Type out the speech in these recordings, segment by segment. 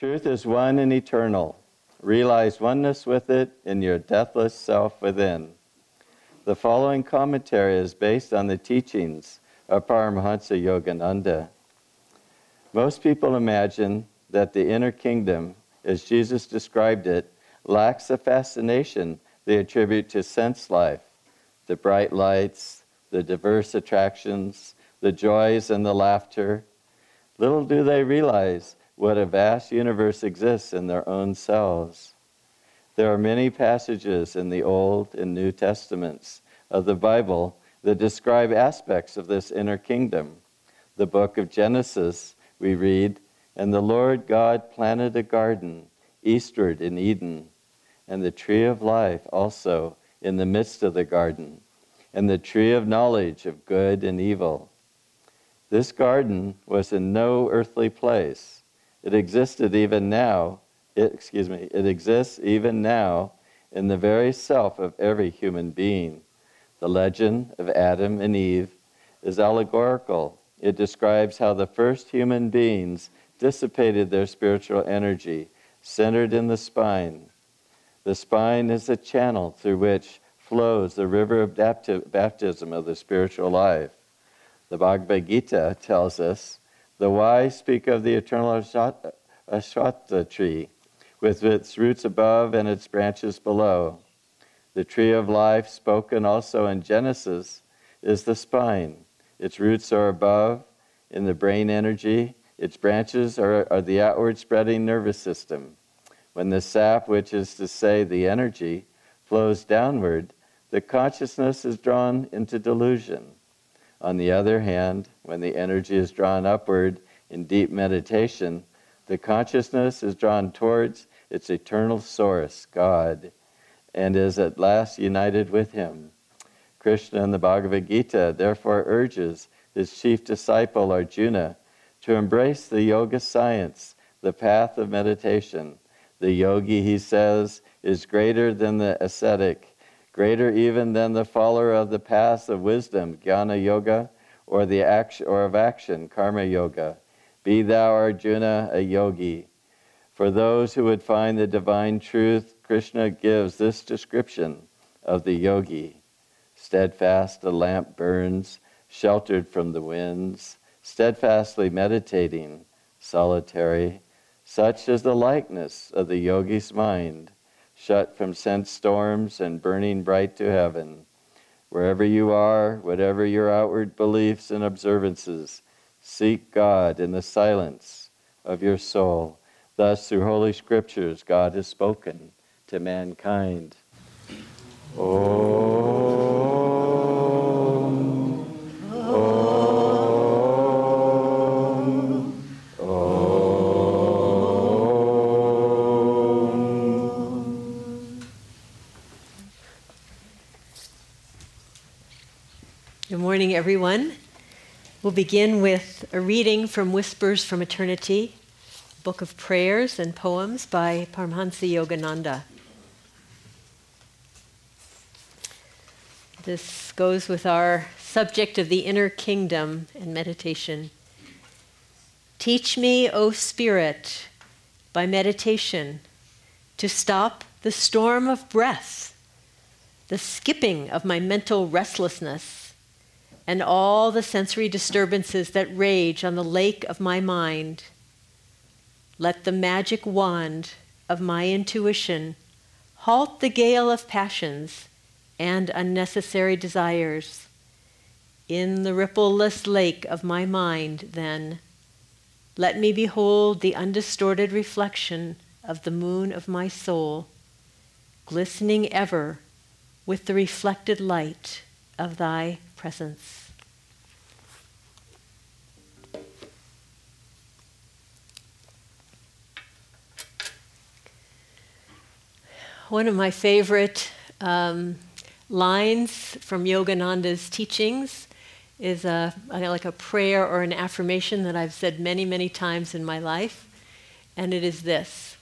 Truth is one and eternal. Realize oneness with it in your deathless self within. The following commentary is based on the teachings of Paramahansa Yogananda. Most people imagine that the inner kingdom, as Jesus described it, lacks the fascination they attribute to sense life, the bright lights, the diverse attractions, the joys and the laughter. Little do they realize what a vast universe exists in their own selves. There are many passages in the Old and New Testaments of the Bible that describe aspects of this inner kingdom. The book of Genesis, we read, And the Lord God planted a garden eastward in Eden, and the tree of life also in the midst of the garden, and the tree of knowledge of good and evil. This garden was in no earthly place it existed even now, it, excuse me, it exists even now in the very self of every human being. The legend of Adam and Eve is allegorical. It describes how the first human beings dissipated their spiritual energy, centered in the spine. The spine is the channel through which flows the river of baptism of the spiritual life. The Bhagavad Gita tells us the wise speak of the eternal ashwatha tree, with its roots above and its branches below. The tree of life, spoken also in Genesis, is the spine. Its roots are above in the brain energy, its branches are, are the outward spreading nervous system. When the sap, which is to say the energy, flows downward, the consciousness is drawn into delusion. On the other hand, when the energy is drawn upward in deep meditation, the consciousness is drawn towards its eternal source, God, and is at last united with Him. Krishna in the Bhagavad Gita therefore urges his chief disciple Arjuna to embrace the yoga science, the path of meditation. The yogi, he says, is greater than the ascetic greater even than the follower of the paths of wisdom, jnana yoga, or the action or of action, karma yoga. Be thou, Arjuna, a yogi. For those who would find the divine truth, Krishna gives this description of the yogi. Steadfast a lamp burns, sheltered from the winds, steadfastly meditating, solitary. Such is the likeness of the yogi's mind shut from sense storms and burning bright to heaven. Wherever you are, whatever your outward beliefs and observances, seek God in the silence of your soul. Thus, through Holy Scriptures, God has spoken to mankind. Oh. Morning, everyone. We'll begin with a reading from Whispers from Eternity, book of prayers and poems by Paramahansa Yogananda. This goes with our subject of the inner kingdom and meditation. Teach me, O Spirit, by meditation, to stop the storm of breath, the skipping of my mental restlessness and all the sensory disturbances that rage on the lake of my mind. Let the magic wand of my intuition halt the gale of passions and unnecessary desires. In the rippleless lake of my mind, then, let me behold the undistorted reflection of the moon of my soul, glistening ever with the reflected light of thy presence. One of my favorite um, lines from Yogananda's teachings is a, like a prayer or an affirmation that I've said many, many times in my life, and it is this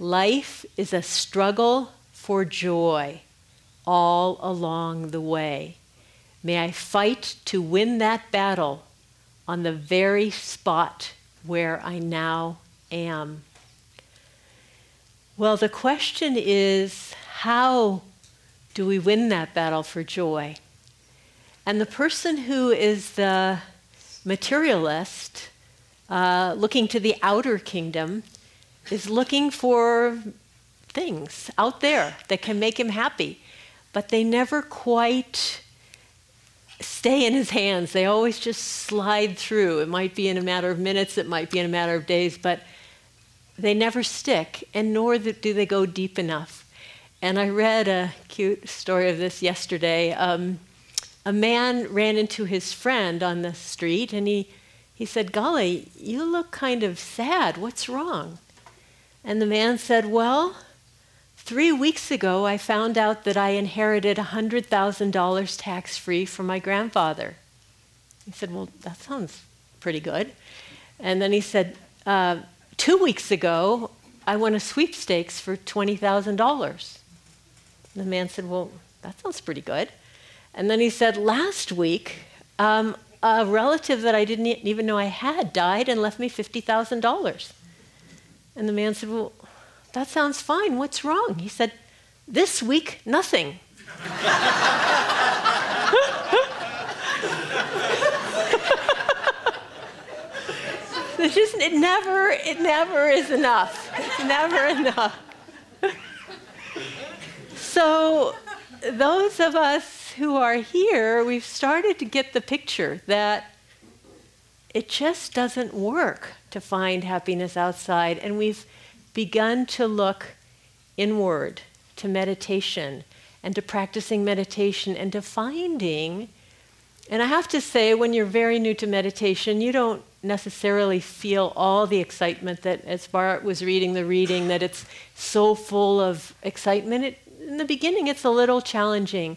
Life is a struggle for joy all along the way. May I fight to win that battle on the very spot where I now am. Well, the question is how do we win that battle for joy? And the person who is the materialist, uh, looking to the outer kingdom, is looking for things out there that can make him happy, but they never quite stay in his hands. They always just slide through. It might be in a matter of minutes, it might be in a matter of days, but they never stick, and nor do they go deep enough. And I read a cute story of this yesterday. Um, a man ran into his friend on the street and he, he said, Golly, you look kind of sad. What's wrong? And the man said, Well, three weeks ago I found out that I inherited $100,000 tax free from my grandfather. He said, Well, that sounds pretty good. And then he said, uh, Two weeks ago, I won a sweepstakes for $20,000. The man said, Well, that sounds pretty good. And then he said, Last week, um, a relative that I didn't even know I had died and left me $50,000. And the man said, Well, that sounds fine. What's wrong? He said, This week, nothing. it just it never it never is enough. It's never enough. So those of us who are here, we've started to get the picture that it just doesn't work to find happiness outside and we've begun to look inward to meditation and to practicing meditation and to finding and I have to say, when you're very new to meditation, you don't necessarily feel all the excitement that, as Bharat was reading the reading, that it's so full of excitement. It, in the beginning, it's a little challenging.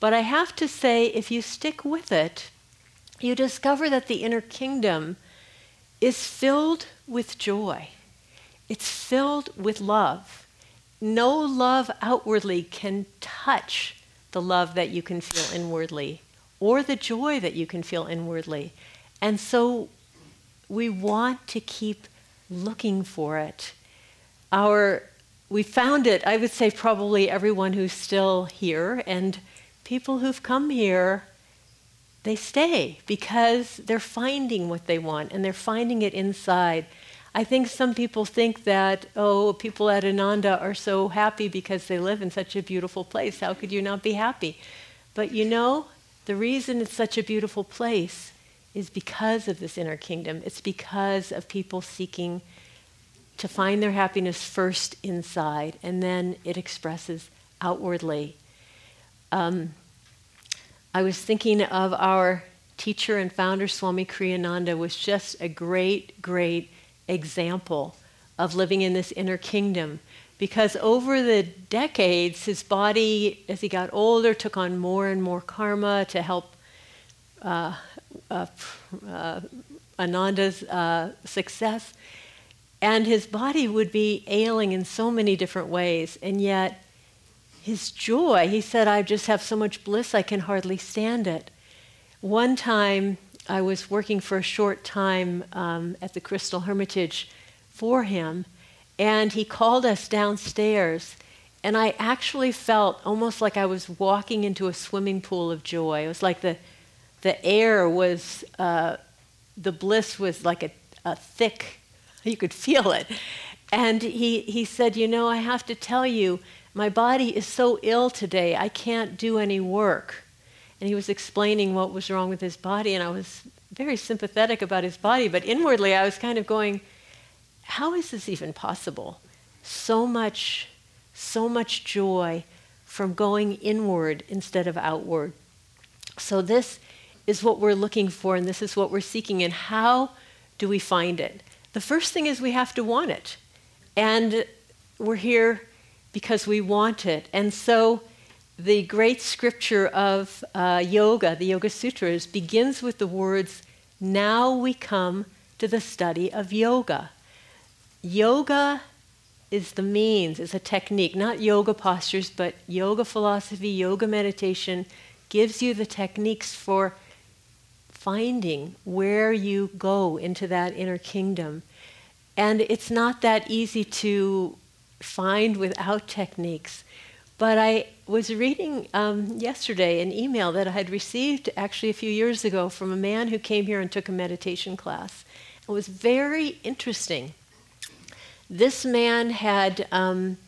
But I have to say, if you stick with it, you discover that the inner kingdom is filled with joy. It's filled with love. No love outwardly can touch the love that you can feel inwardly or the joy that you can feel inwardly. And so we want to keep looking for it. Our we found it, I would say probably everyone who's still here and people who've come here they stay because they're finding what they want and they're finding it inside. I think some people think that, oh, people at Ananda are so happy because they live in such a beautiful place. How could you not be happy? But you know, the reason it's such a beautiful place is because of this inner kingdom. It's because of people seeking to find their happiness first inside, and then it expresses outwardly. Um, I was thinking of our teacher and founder, Swami Kriyananda, was just a great, great example of living in this inner kingdom because over the decades, his body, as he got older, took on more and more karma to help uh, uh, uh, Ananda's uh, success. And his body would be ailing in so many different ways, and yet his joy, he said, I just have so much bliss, I can hardly stand it. One time, I was working for a short time um, at the Crystal Hermitage for him and he called us downstairs. And I actually felt almost like I was walking into a swimming pool of joy. It was like the, the air was, uh, the bliss was like a, a thick, you could feel it. And he, he said, You know, I have to tell you, my body is so ill today, I can't do any work. And he was explaining what was wrong with his body, and I was very sympathetic about his body, but inwardly I was kind of going, how is this even possible? So much, so much joy from going inward instead of outward. So, this is what we're looking for, and this is what we're seeking. And how do we find it? The first thing is we have to want it. And we're here because we want it. And so, the great scripture of uh, yoga, the Yoga Sutras, begins with the words, Now we come to the study of yoga. Yoga is the means, is a technique, not yoga postures, but yoga philosophy, yoga meditation gives you the techniques for finding where you go into that inner kingdom. And it's not that easy to find without techniques. But I was reading um, yesterday an email that I had received actually a few years ago from a man who came here and took a meditation class. It was very interesting. This man had um,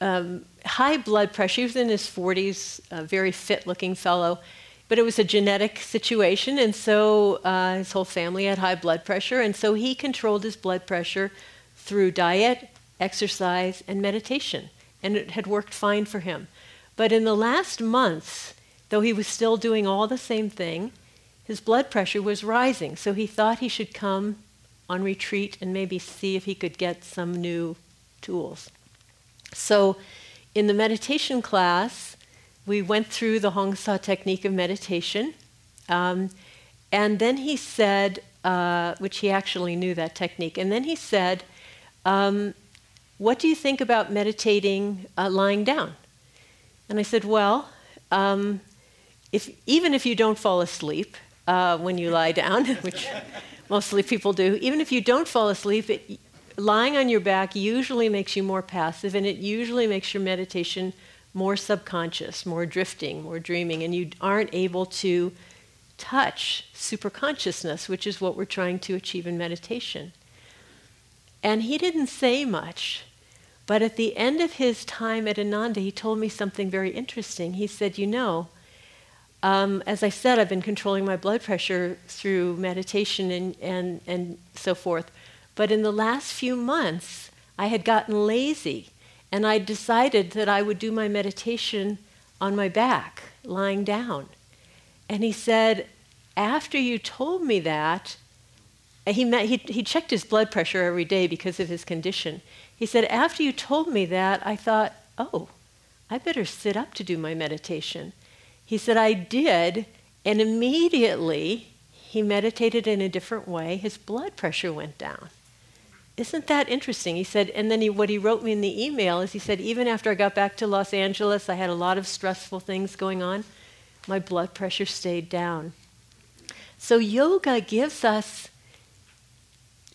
um, high blood pressure. He was in his 40s, a very fit looking fellow. But it was a genetic situation, and so uh, his whole family had high blood pressure, and so he controlled his blood pressure through diet, exercise, and meditation and it had worked fine for him. But in the last months, though he was still doing all the same thing, his blood pressure was rising. So he thought he should come on retreat and maybe see if he could get some new tools. So in the meditation class, we went through the Hong Sau technique of meditation. Um, and then he said, uh, which he actually knew that technique, and then he said, um, what do you think about meditating uh, lying down? And I said, Well, um, if, even if you don't fall asleep uh, when you lie down, which mostly people do, even if you don't fall asleep, it, lying on your back usually makes you more passive and it usually makes your meditation more subconscious, more drifting, more dreaming, and you aren't able to touch superconsciousness, which is what we're trying to achieve in meditation. And he didn't say much. But at the end of his time at Ananda, he told me something very interesting. He said, You know, um, as I said, I've been controlling my blood pressure through meditation and, and, and so forth. But in the last few months, I had gotten lazy and I decided that I would do my meditation on my back, lying down. And he said, After you told me that, he, met, he, he checked his blood pressure every day because of his condition. He said, After you told me that, I thought, oh, I better sit up to do my meditation. He said, I did, and immediately he meditated in a different way. His blood pressure went down. Isn't that interesting? He said, and then he, what he wrote me in the email is he said, even after I got back to Los Angeles, I had a lot of stressful things going on. My blood pressure stayed down. So, yoga gives us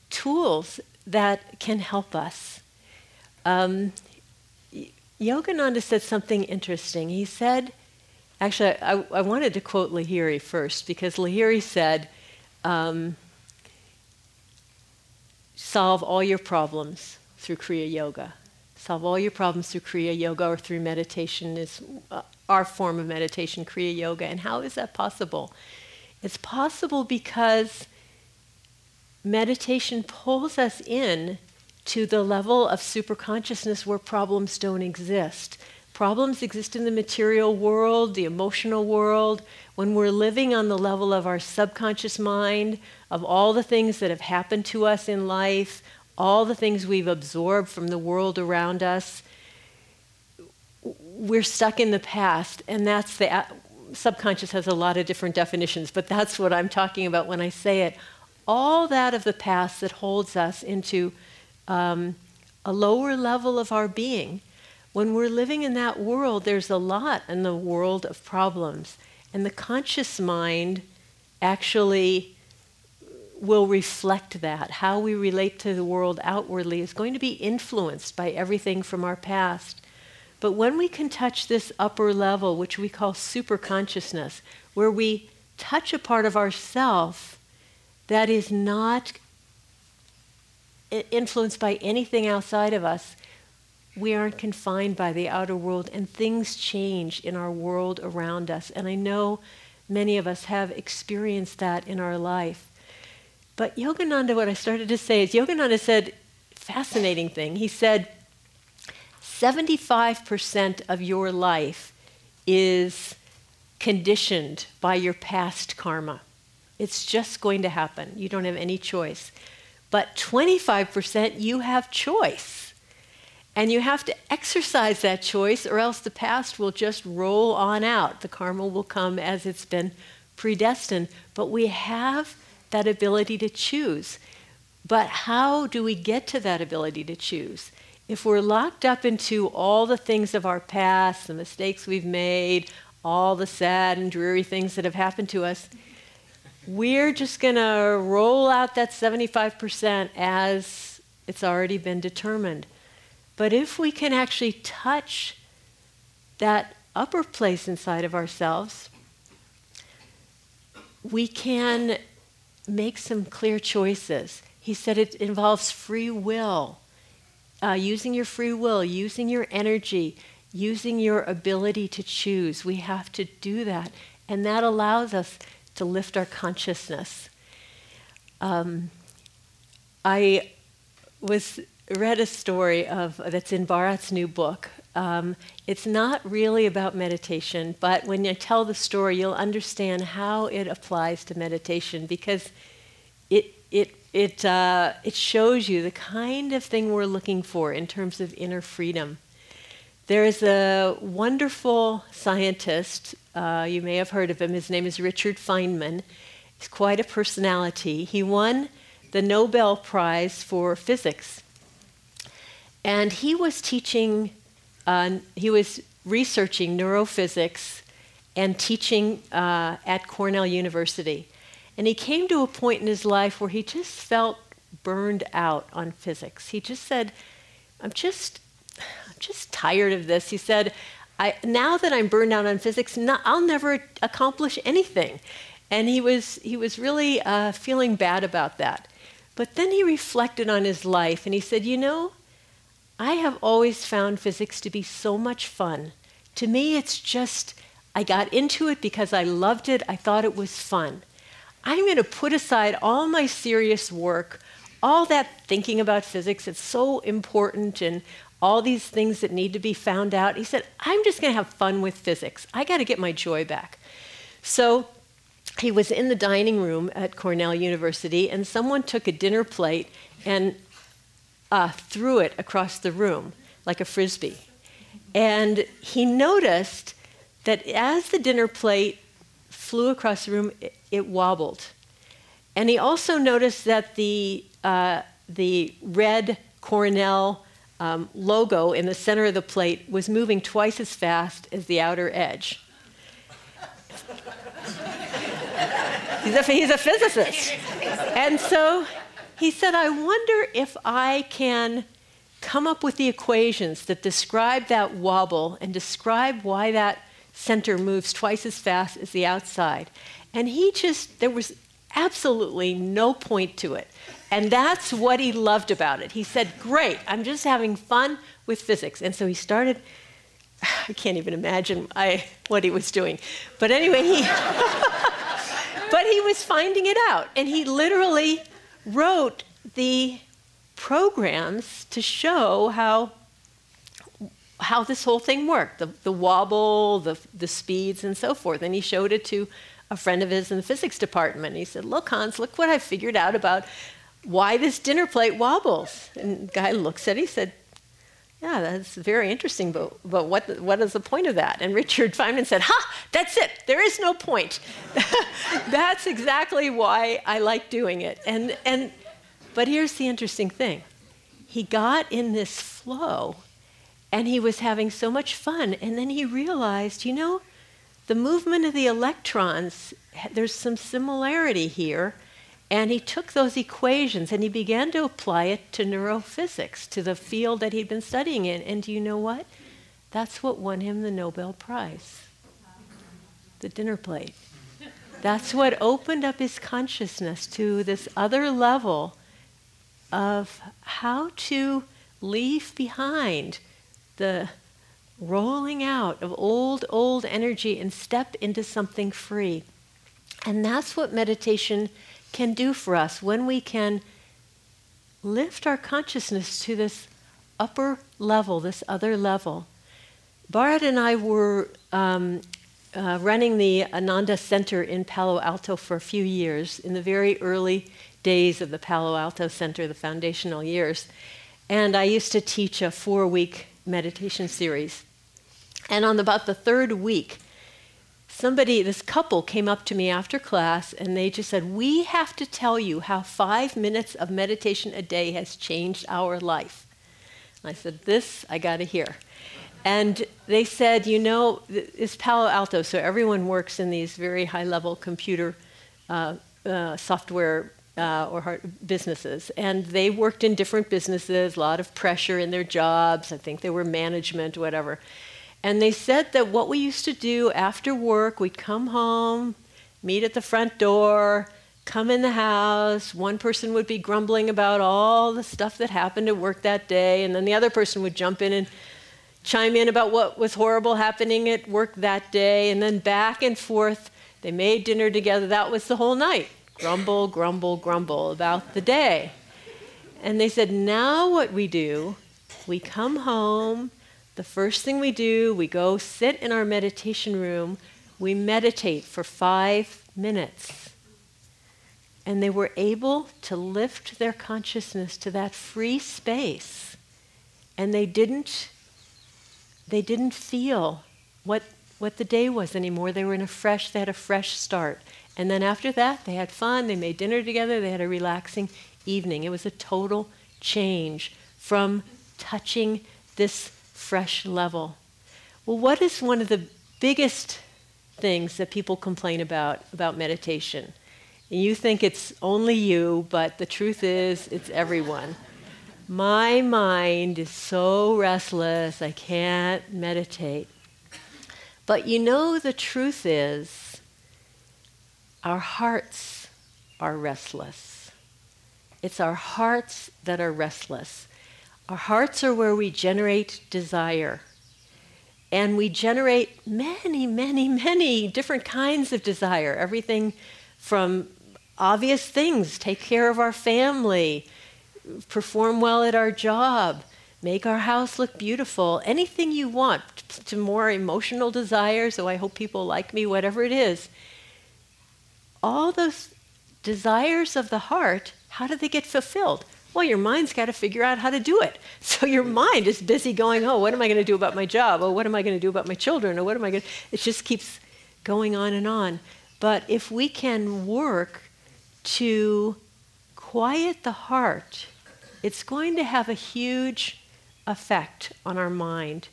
tools that can help us. Um, Yogananda said something interesting. He said, actually, I, I, wanted to quote Lahiri first because Lahiri said, um, solve all your problems through Kriya Yoga. Solve all your problems through Kriya Yoga or through meditation is uh, our form of meditation, Kriya Yoga. And how is that possible? It's possible because meditation pulls us in to the level of superconsciousness where problems don't exist. Problems exist in the material world, the emotional world. When we're living on the level of our subconscious mind, of all the things that have happened to us in life, all the things we've absorbed from the world around us, we're stuck in the past. And that's the subconscious has a lot of different definitions, but that's what I'm talking about when I say it. All that of the past that holds us into um, a lower level of our being. When we're living in that world, there's a lot in the world of problems. And the conscious mind actually will reflect that. How we relate to the world outwardly is going to be influenced by everything from our past. But when we can touch this upper level, which we call super consciousness, where we touch a part of ourself that is not influenced by anything outside of us, we aren't confined by the outer world, and things change in our world around us. And I know many of us have experienced that in our life. But Yogananda, what I started to say is Yogananda said, fascinating thing. He said, 75% of your life is conditioned by your past karma. It's just going to happen. You don't have any choice. But 25% you have choice. And you have to exercise that choice, or else the past will just roll on out. The karma will come as it's been predestined. But we have that ability to choose. But how do we get to that ability to choose? If we're locked up into all the things of our past, the mistakes we've made, all the sad and dreary things that have happened to us, we're just going to roll out that 75% as it's already been determined. But if we can actually touch that upper place inside of ourselves, we can make some clear choices. He said it involves free will, uh, using your free will, using your energy, using your ability to choose. We have to do that. And that allows us to lift our consciousness. Um, I was read a story of that's in Bharat's new book. Um, it's not really about meditation, but when you tell the story, you'll understand how it applies to meditation because it it it uh, it shows you the kind of thing we're looking for in terms of inner freedom. There is a wonderful scientist. Uh, you may have heard of him. His name is Richard Feynman. He's quite a personality. He won the Nobel Prize for Physics. And he was teaching, uh, he was researching neurophysics and teaching uh, at Cornell University. And he came to a point in his life where he just felt burned out on physics. He just said, I'm just, I'm just tired of this. He said, I, now that I'm burned out on physics, I'll never accomplish anything. And he was, he was really uh, feeling bad about that. But then he reflected on his life and he said, You know, I have always found physics to be so much fun. To me, it's just, I got into it because I loved it, I thought it was fun. I'm going to put aside all my serious work, all that thinking about physics, it's so important, and all these things that need to be found out. He said, I'm just going to have fun with physics. I got to get my joy back. So he was in the dining room at Cornell University, and someone took a dinner plate and uh, threw it across the room like a frisbee. And he noticed that as the dinner plate flew across the room, it, it wobbled. And he also noticed that the, uh, the red Cornell um, logo in the center of the plate was moving twice as fast as the outer edge. he's, a, he's a physicist. And so he said, I wonder if I can come up with the equations that describe that wobble and describe why that center moves twice as fast as the outside. And he just, there was absolutely no point to it. And that's what he loved about it. He said, Great, I'm just having fun with physics. And so he started, I can't even imagine I, what he was doing. But anyway, he, but he was finding it out. And he literally wrote the programs to show how how this whole thing worked the, the wobble the, the speeds and so forth. And he showed it to a friend of his in the physics department. He said look hans look what i figured out about why this dinner plate wobbles. And the guy looks at it he said yeah that's very interesting but, but what, what is the point of that and richard feynman said ha that's it there is no point that's exactly why i like doing it and, and but here's the interesting thing he got in this flow and he was having so much fun. And then he realized, you know, the movement of the electrons, there's some similarity here. And he took those equations and he began to apply it to neurophysics, to the field that he'd been studying in. And do you know what? That's what won him the Nobel Prize the dinner plate. That's what opened up his consciousness to this other level of how to leave behind the rolling out of old, old energy and step into something free. And that's what meditation can do for us when we can lift our consciousness to this upper level, this other level. Bharat and I were um, uh, running the Ananda Center in Palo Alto for a few years in the very early days of the Palo Alto Center, the foundational years. And I used to teach a four week meditation series. And on about the third week, somebody, this couple came up to me after class and they just said, We have to tell you how five minutes of meditation a day has changed our life. I said, This I got to hear. And they said, You know, it's Palo Alto, so everyone works in these very high level computer uh, uh, software uh, or businesses, and they worked in different businesses, a lot of pressure in their jobs. I think they were management, whatever. And they said that what we used to do after work, we'd come home, meet at the front door, come in the house. One person would be grumbling about all the stuff that happened at work that day, and then the other person would jump in and chime in about what was horrible happening at work that day, and then back and forth. They made dinner together. That was the whole night grumble, grumble, grumble about the day. And they said, now what we do, we come home, the first thing we do, we go sit in our meditation room, we meditate for five minutes. And they were able to lift their consciousness to that free space. And they didn't, they didn't feel what, what the day was anymore. They were in a fresh, they had a fresh start. And then after that, they had fun, they made dinner together, they had a relaxing evening. It was a total change from touching this fresh level. Well, what is one of the biggest things that people complain about about meditation? And you think it's only you, but the truth is, it's everyone. My mind is so restless, I can't meditate. But you know, the truth is, our hearts are restless. It's our hearts that are restless. Our hearts are where we generate desire. And we generate many, many, many different kinds of desire. Everything from obvious things take care of our family, perform well at our job, make our house look beautiful, anything you want, to more emotional desires, so I hope people like me, whatever it is all those desires of the heart, how do they get fulfilled? Well, your mind's got to figure out how to do it. So your mind is busy going, oh, what am I going to do about my job? Oh, what am I going to do about my children? Or what am I going to. It just keeps going on and on. But if we can work to quiet the heart, it's going to have a huge effect on our mind.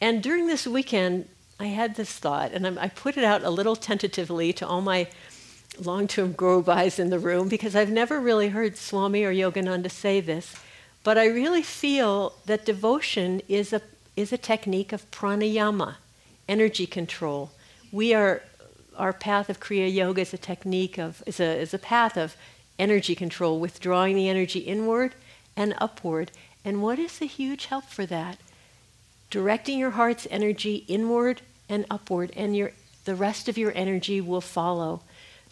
And during this weekend, I had this thought, and I put it out a little tentatively to all my long term guru bhais in the room because I've never really heard Swami or Yogananda say this, but I really feel that devotion is a, is a technique of pranayama, energy control. We are, our path of Kriya Yoga is a technique of, is a, is a path of energy control, withdrawing the energy inward and upward. And what is a huge help for that? Directing your heart's energy inward and upward, and your, the rest of your energy will follow.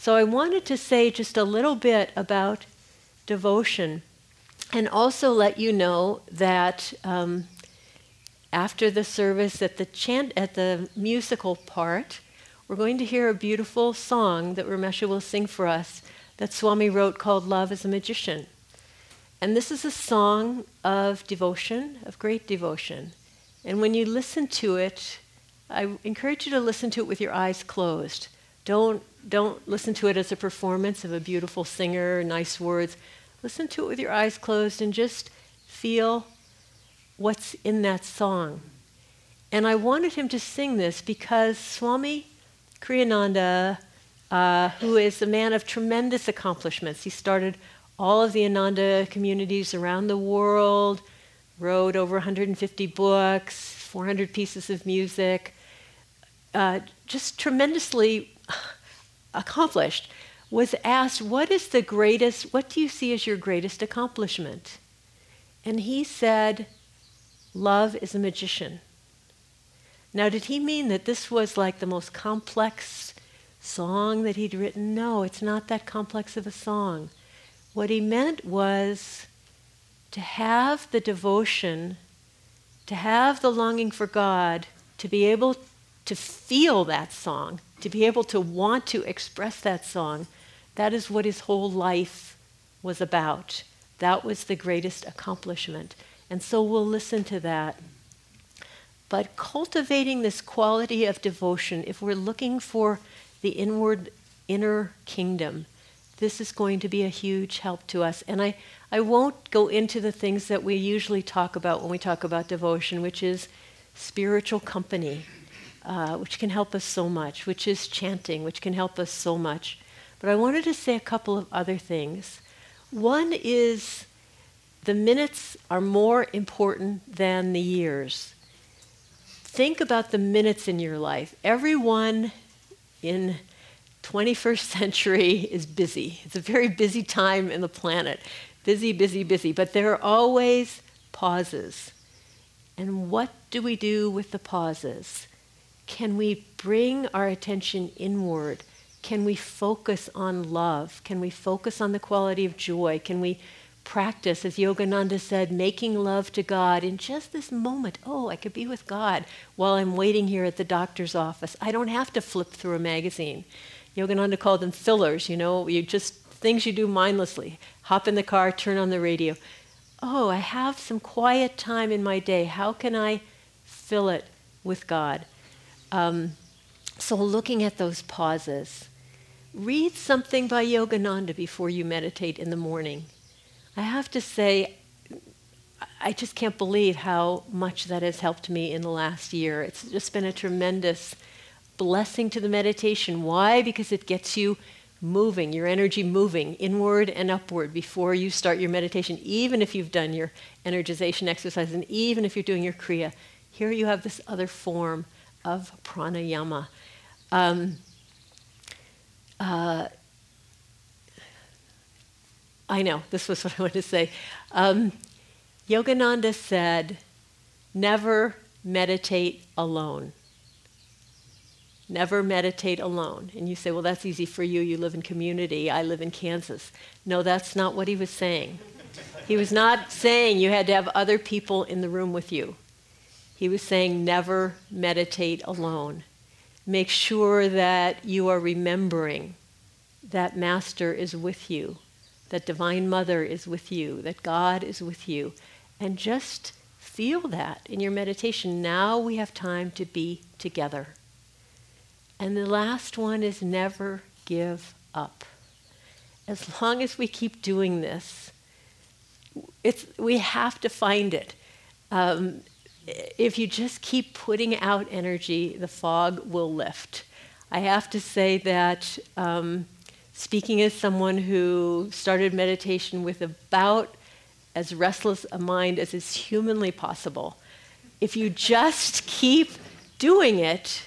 So I wanted to say just a little bit about devotion and also let you know that um, after the service at the chant at the musical part, we're going to hear a beautiful song that Ramesha will sing for us that Swami wrote called Love is a Magician. And this is a song of devotion, of great devotion. And when you listen to it, I encourage you to listen to it with your eyes closed. Don't don't listen to it as a performance of a beautiful singer, nice words. Listen to it with your eyes closed and just feel what's in that song. And I wanted him to sing this because Swami Kriyananda, uh, who is a man of tremendous accomplishments, he started all of the Ananda communities around the world, wrote over 150 books, 400 pieces of music, uh, just tremendously accomplished, was asked, What is the greatest, what do you see as your greatest accomplishment? And he said, Love is a magician. Now, did he mean that this was like the most complex song that he'd written? No, it's not that complex of a song. What he meant was to have the devotion, to have the longing for God, to be able to feel that song, to be able to want to express that song, that is what his whole life was about. That was the greatest accomplishment. And so we'll listen to that. But cultivating this quality of devotion, if we're looking for the inward, inner kingdom, this is going to be a huge help to us. And I, I won't go into the things that we usually talk about when we talk about devotion, which is spiritual company uh, which can help us so much, which is chanting, which can help us so much. But I wanted to say a couple of other things. One is the minutes are more important than the years. Think about the minutes in your life. Everyone in 21st century is busy. It's a very busy time in the planet. Busy, busy, busy. But there are always pauses. And what do we do with the pauses? Can we bring our attention inward? Can we focus on love? Can we focus on the quality of joy? Can we practice, as Yogananda said, making love to God in just this moment? Oh, I could be with God while I'm waiting here at the doctor's office. I don't have to flip through a magazine. Yogananda called them fillers, you know, you just things you do mindlessly. Hop in the car, turn on the radio. Oh, I have some quiet time in my day. How can I fill it with God? Um, so, looking at those pauses, read something by Yogananda before you meditate in the morning. I have to say, I just can't believe how much that has helped me in the last year. It's just been a tremendous blessing to the meditation. Why? Because it gets you moving, your energy moving inward and upward before you start your meditation, even if you've done your energization exercise and even if you're doing your Kriya. Here you have this other form of pranayama. Um, uh, I know, this was what I wanted to say. Um, Yogananda said, never meditate alone. Never meditate alone. And you say, well, that's easy for you. You live in community. I live in Kansas. No, that's not what he was saying. He was not saying you had to have other people in the room with you. He was saying, never meditate alone. Make sure that you are remembering that Master is with you, that Divine Mother is with you, that God is with you. And just feel that in your meditation. Now we have time to be together. And the last one is never give up. As long as we keep doing this, it's, we have to find it. Um, if you just keep putting out energy, the fog will lift. I have to say that um, speaking as someone who started meditation with about as restless a mind as is humanly possible, if you just keep doing it,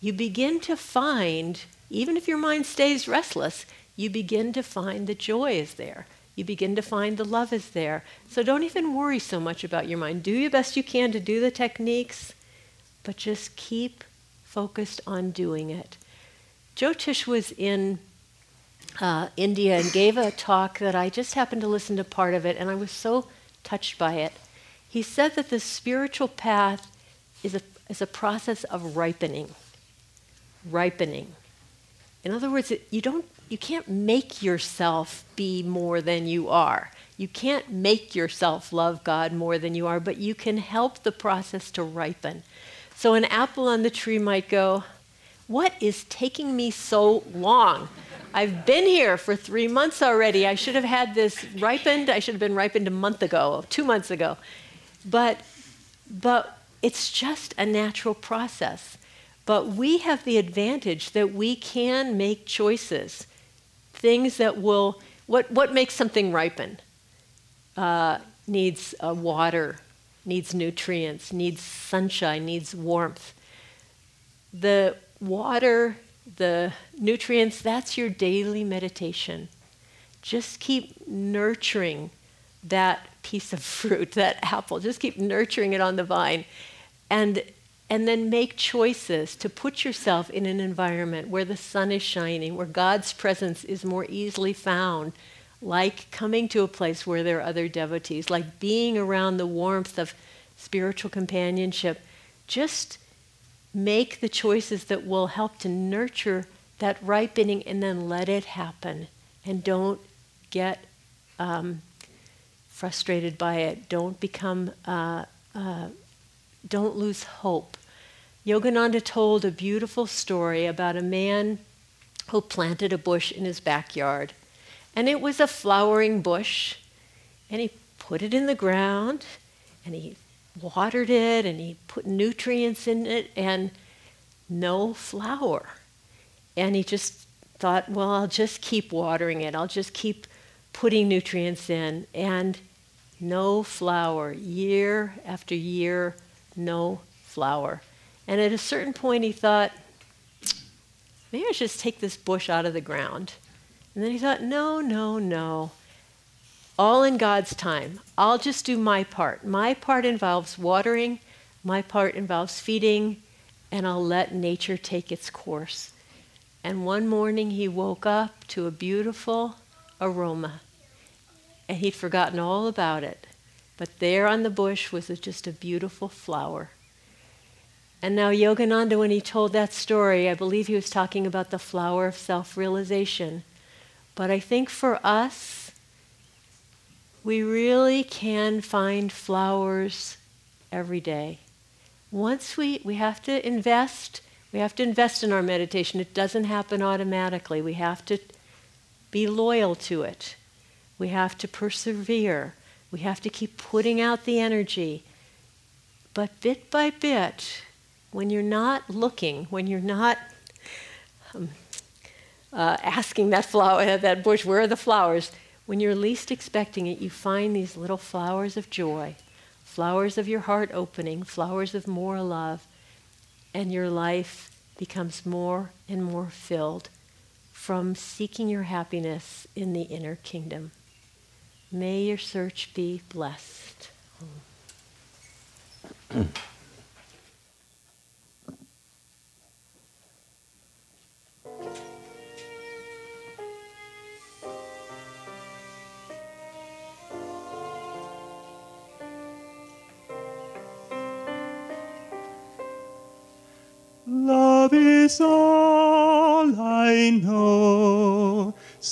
you begin to find, even if your mind stays restless, you begin to find the joy is there you begin to find the love is there. So don't even worry so much about your mind. Do your best you can to do the techniques, but just keep focused on doing it. Jyotish was in uh, India and gave a talk that I just happened to listen to part of it, and I was so touched by it. He said that the spiritual path is a, is a process of ripening. Ripening. In other words, it, you don't you can't make yourself be more than you are. You can't make yourself love God more than you are, but you can help the process to ripen. So an apple on the tree might go, What is taking me so long? I've been here for three months already. I should have had this ripened. I should have been ripened a month ago, two months ago. But, but it's just a natural process. But we have the advantage that we can make choices things that will, what, what makes something ripen? Uh, needs uh, water, needs nutrients, needs sunshine, needs warmth. The water, the nutrients, that's your daily meditation. Just keep nurturing that piece of fruit, that apple. Just keep nurturing it on the vine. And and then make choices to put yourself in an environment where the sun is shining, where God's presence is more easily found, like coming to a place where there are other devotees, like being around the warmth of spiritual companionship. Just make the choices that will help to nurture that ripening and then let it happen. And don't get um, frustrated by it. Don't become. Uh, uh, don't lose hope. Yogananda told a beautiful story about a man who planted a bush in his backyard. And it was a flowering bush. And he put it in the ground and he watered it and he put nutrients in it and no flower. And he just thought, well, I'll just keep watering it. I'll just keep putting nutrients in. And no flower. Year after year, no flower. And at a certain point, he thought, maybe I should just take this bush out of the ground. And then he thought, no, no, no. All in God's time. I'll just do my part. My part involves watering, my part involves feeding, and I'll let nature take its course. And one morning he woke up to a beautiful aroma, and he'd forgotten all about it. But there on the bush was a, just a beautiful flower. And now, Yogananda, when he told that story, I believe he was talking about the flower of self realization. But I think for us, we really can find flowers every day. Once we, we have to invest, we have to invest in our meditation. It doesn't happen automatically. We have to be loyal to it. We have to persevere. We have to keep putting out the energy. But bit by bit, when you're not looking, when you're not um, uh, asking that flower, that bush, where are the flowers? When you're least expecting it, you find these little flowers of joy, flowers of your heart opening, flowers of more love, and your life becomes more and more filled from seeking your happiness in the inner kingdom. May your search be blessed. Love is all I know,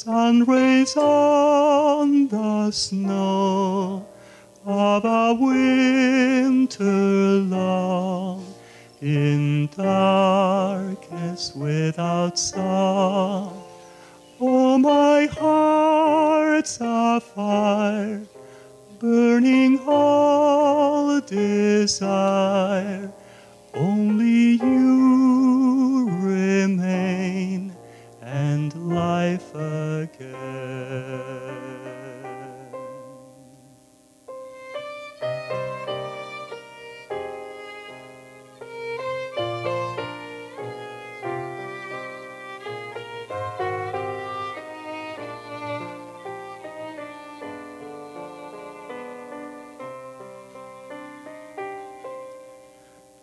sun rays on the snow of a winter long, in darkness without song. Oh, my heart's afire, burning all desire.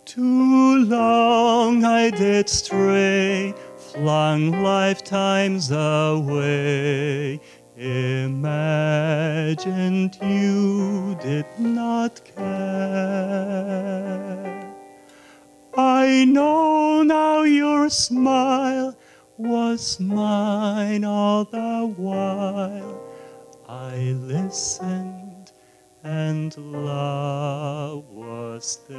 Too long I did stray, flung lifetimes away. Imagined you did not care. I know now your smile was mine all the while. I listened and love there.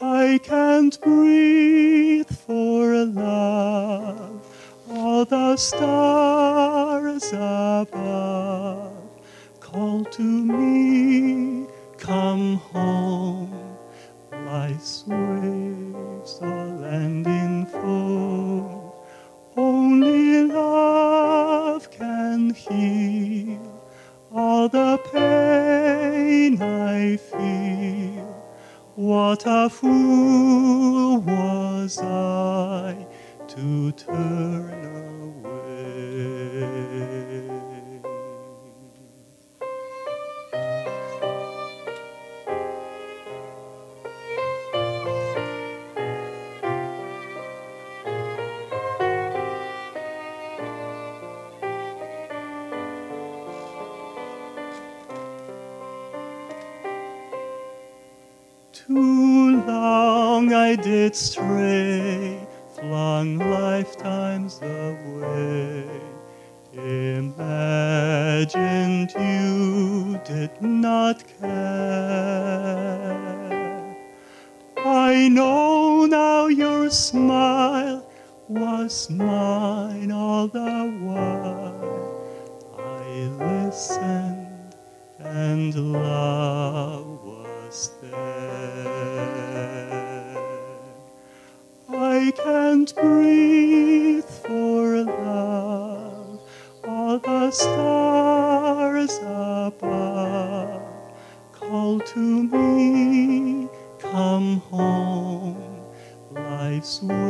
I can't breathe for love, all the stars above call to me, come home. Life's waves What a fool was I to turn away. I did the stars above call to me, come home. Life's all